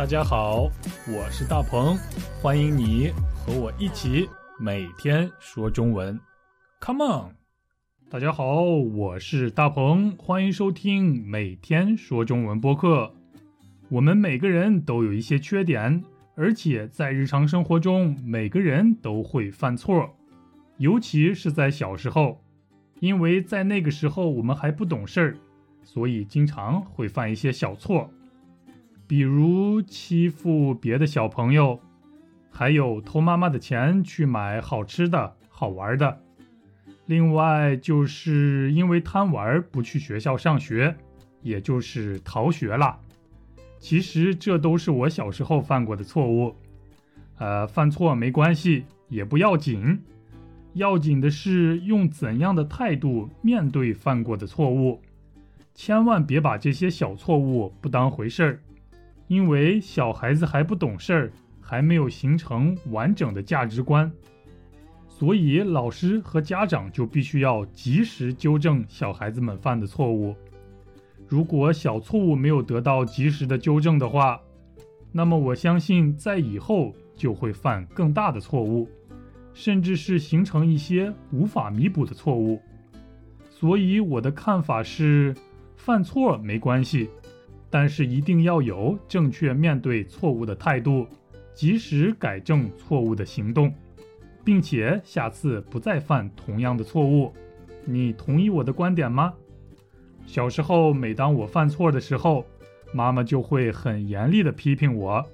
大家好，我是大鹏，欢迎你和我一起每天说中文。Come on！大家好，我是大鹏，欢迎收听每天说中文播客。我们每个人都有一些缺点，而且在日常生活中，每个人都会犯错，尤其是在小时候，因为在那个时候我们还不懂事儿，所以经常会犯一些小错。比如欺负别的小朋友，还有偷妈妈的钱去买好吃的好玩的。另外，就是因为贪玩不去学校上学，也就是逃学了。其实这都是我小时候犯过的错误。呃，犯错没关系，也不要紧，要紧的是用怎样的态度面对犯过的错误。千万别把这些小错误不当回事儿。因为小孩子还不懂事儿，还没有形成完整的价值观，所以老师和家长就必须要及时纠正小孩子们犯的错误。如果小错误没有得到及时的纠正的话，那么我相信在以后就会犯更大的错误，甚至是形成一些无法弥补的错误。所以我的看法是，犯错没关系。但是一定要有正确面对错误的态度，及时改正错误的行动，并且下次不再犯同样的错误。你同意我的观点吗？小时候，每当我犯错的时候，妈妈就会很严厉地批评我，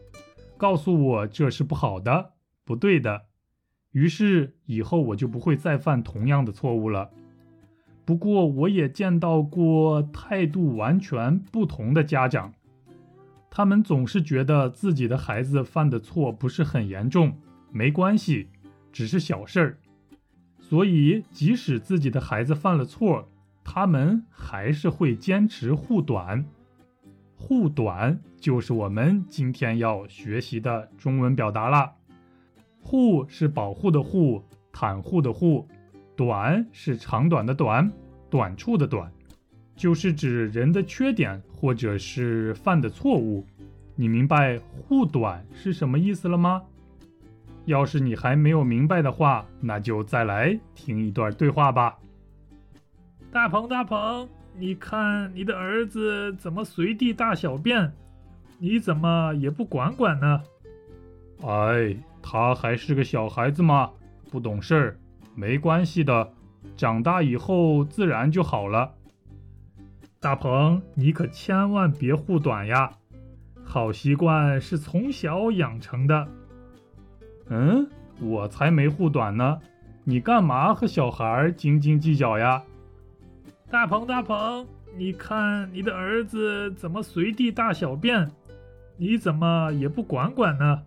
告诉我这是不好的、不对的。于是以后我就不会再犯同样的错误了。不过，我也见到过态度完全不同的家长，他们总是觉得自己的孩子犯的错不是很严重，没关系，只是小事儿，所以即使自己的孩子犯了错，他们还是会坚持护短。护短就是我们今天要学习的中文表达了。护是保护的护，袒护的护。短是长短的短，短处的短，就是指人的缺点或者是犯的错误。你明白护短是什么意思了吗？要是你还没有明白的话，那就再来听一段对话吧。大鹏，大鹏，你看你的儿子怎么随地大小便，你怎么也不管管呢？哎，他还是个小孩子嘛，不懂事儿。没关系的，长大以后自然就好了。大鹏，你可千万别护短呀！好习惯是从小养成的。嗯，我才没护短呢！你干嘛和小孩斤斤计较呀？大鹏，大鹏，你看你的儿子怎么随地大小便，你怎么也不管管呢？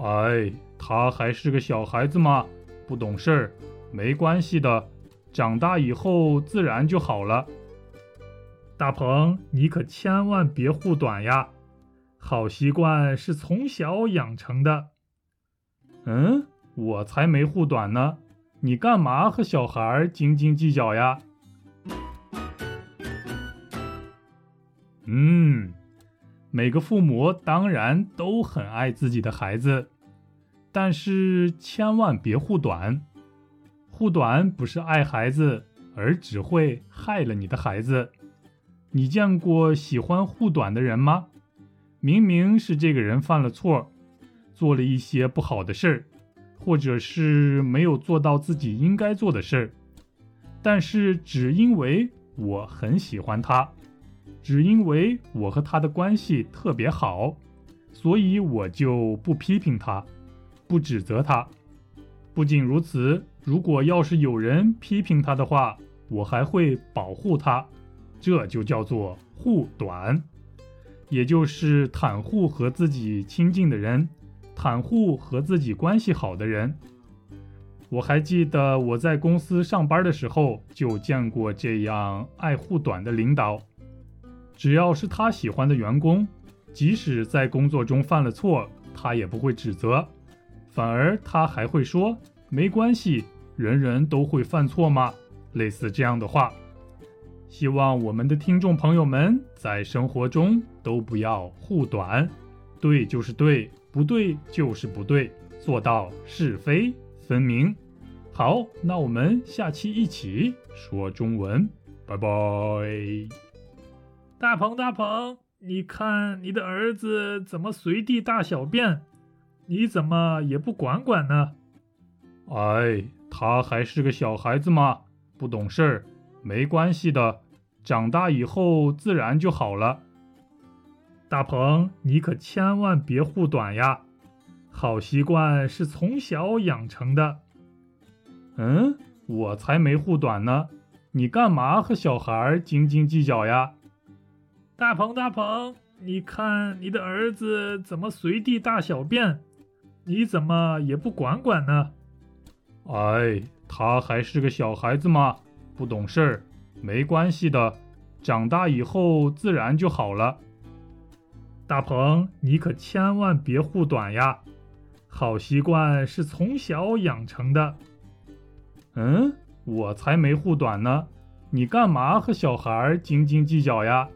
哎，他还是个小孩子嘛。不懂事儿，没关系的，长大以后自然就好了。大鹏，你可千万别护短呀！好习惯是从小养成的。嗯，我才没护短呢！你干嘛和小孩斤斤计较呀？嗯，每个父母当然都很爱自己的孩子。但是千万别护短，护短不是爱孩子，而只会害了你的孩子。你见过喜欢护短的人吗？明明是这个人犯了错，做了一些不好的事儿，或者是没有做到自己应该做的事儿，但是只因为我很喜欢他，只因为我和他的关系特别好，所以我就不批评他。不指责他。不仅如此，如果要是有人批评他的话，我还会保护他。这就叫做护短，也就是袒护和自己亲近的人，袒护和自己关系好的人。我还记得我在公司上班的时候，就见过这样爱护短的领导。只要是他喜欢的员工，即使在工作中犯了错，他也不会指责。反而他还会说：“没关系，人人都会犯错嘛。”类似这样的话。希望我们的听众朋友们在生活中都不要护短，对就是对，不对就是不对，做到是非分明。好，那我们下期一起说中文，拜拜。大鹏，大鹏，你看你的儿子怎么随地大小便，你怎么也不管管呢？哎，他还是个小孩子嘛，不懂事儿，没关系的，长大以后自然就好了。大鹏，你可千万别护短呀，好习惯是从小养成的。嗯，我才没护短呢，你干嘛和小孩斤斤计较呀？大鹏，大鹏，你看你的儿子怎么随地大小便，你怎么也不管管呢？哎，他还是个小孩子嘛，不懂事儿，没关系的，长大以后自然就好了。大鹏，你可千万别护短呀，好习惯是从小养成的。嗯，我才没护短呢，你干嘛和小孩斤斤计较呀？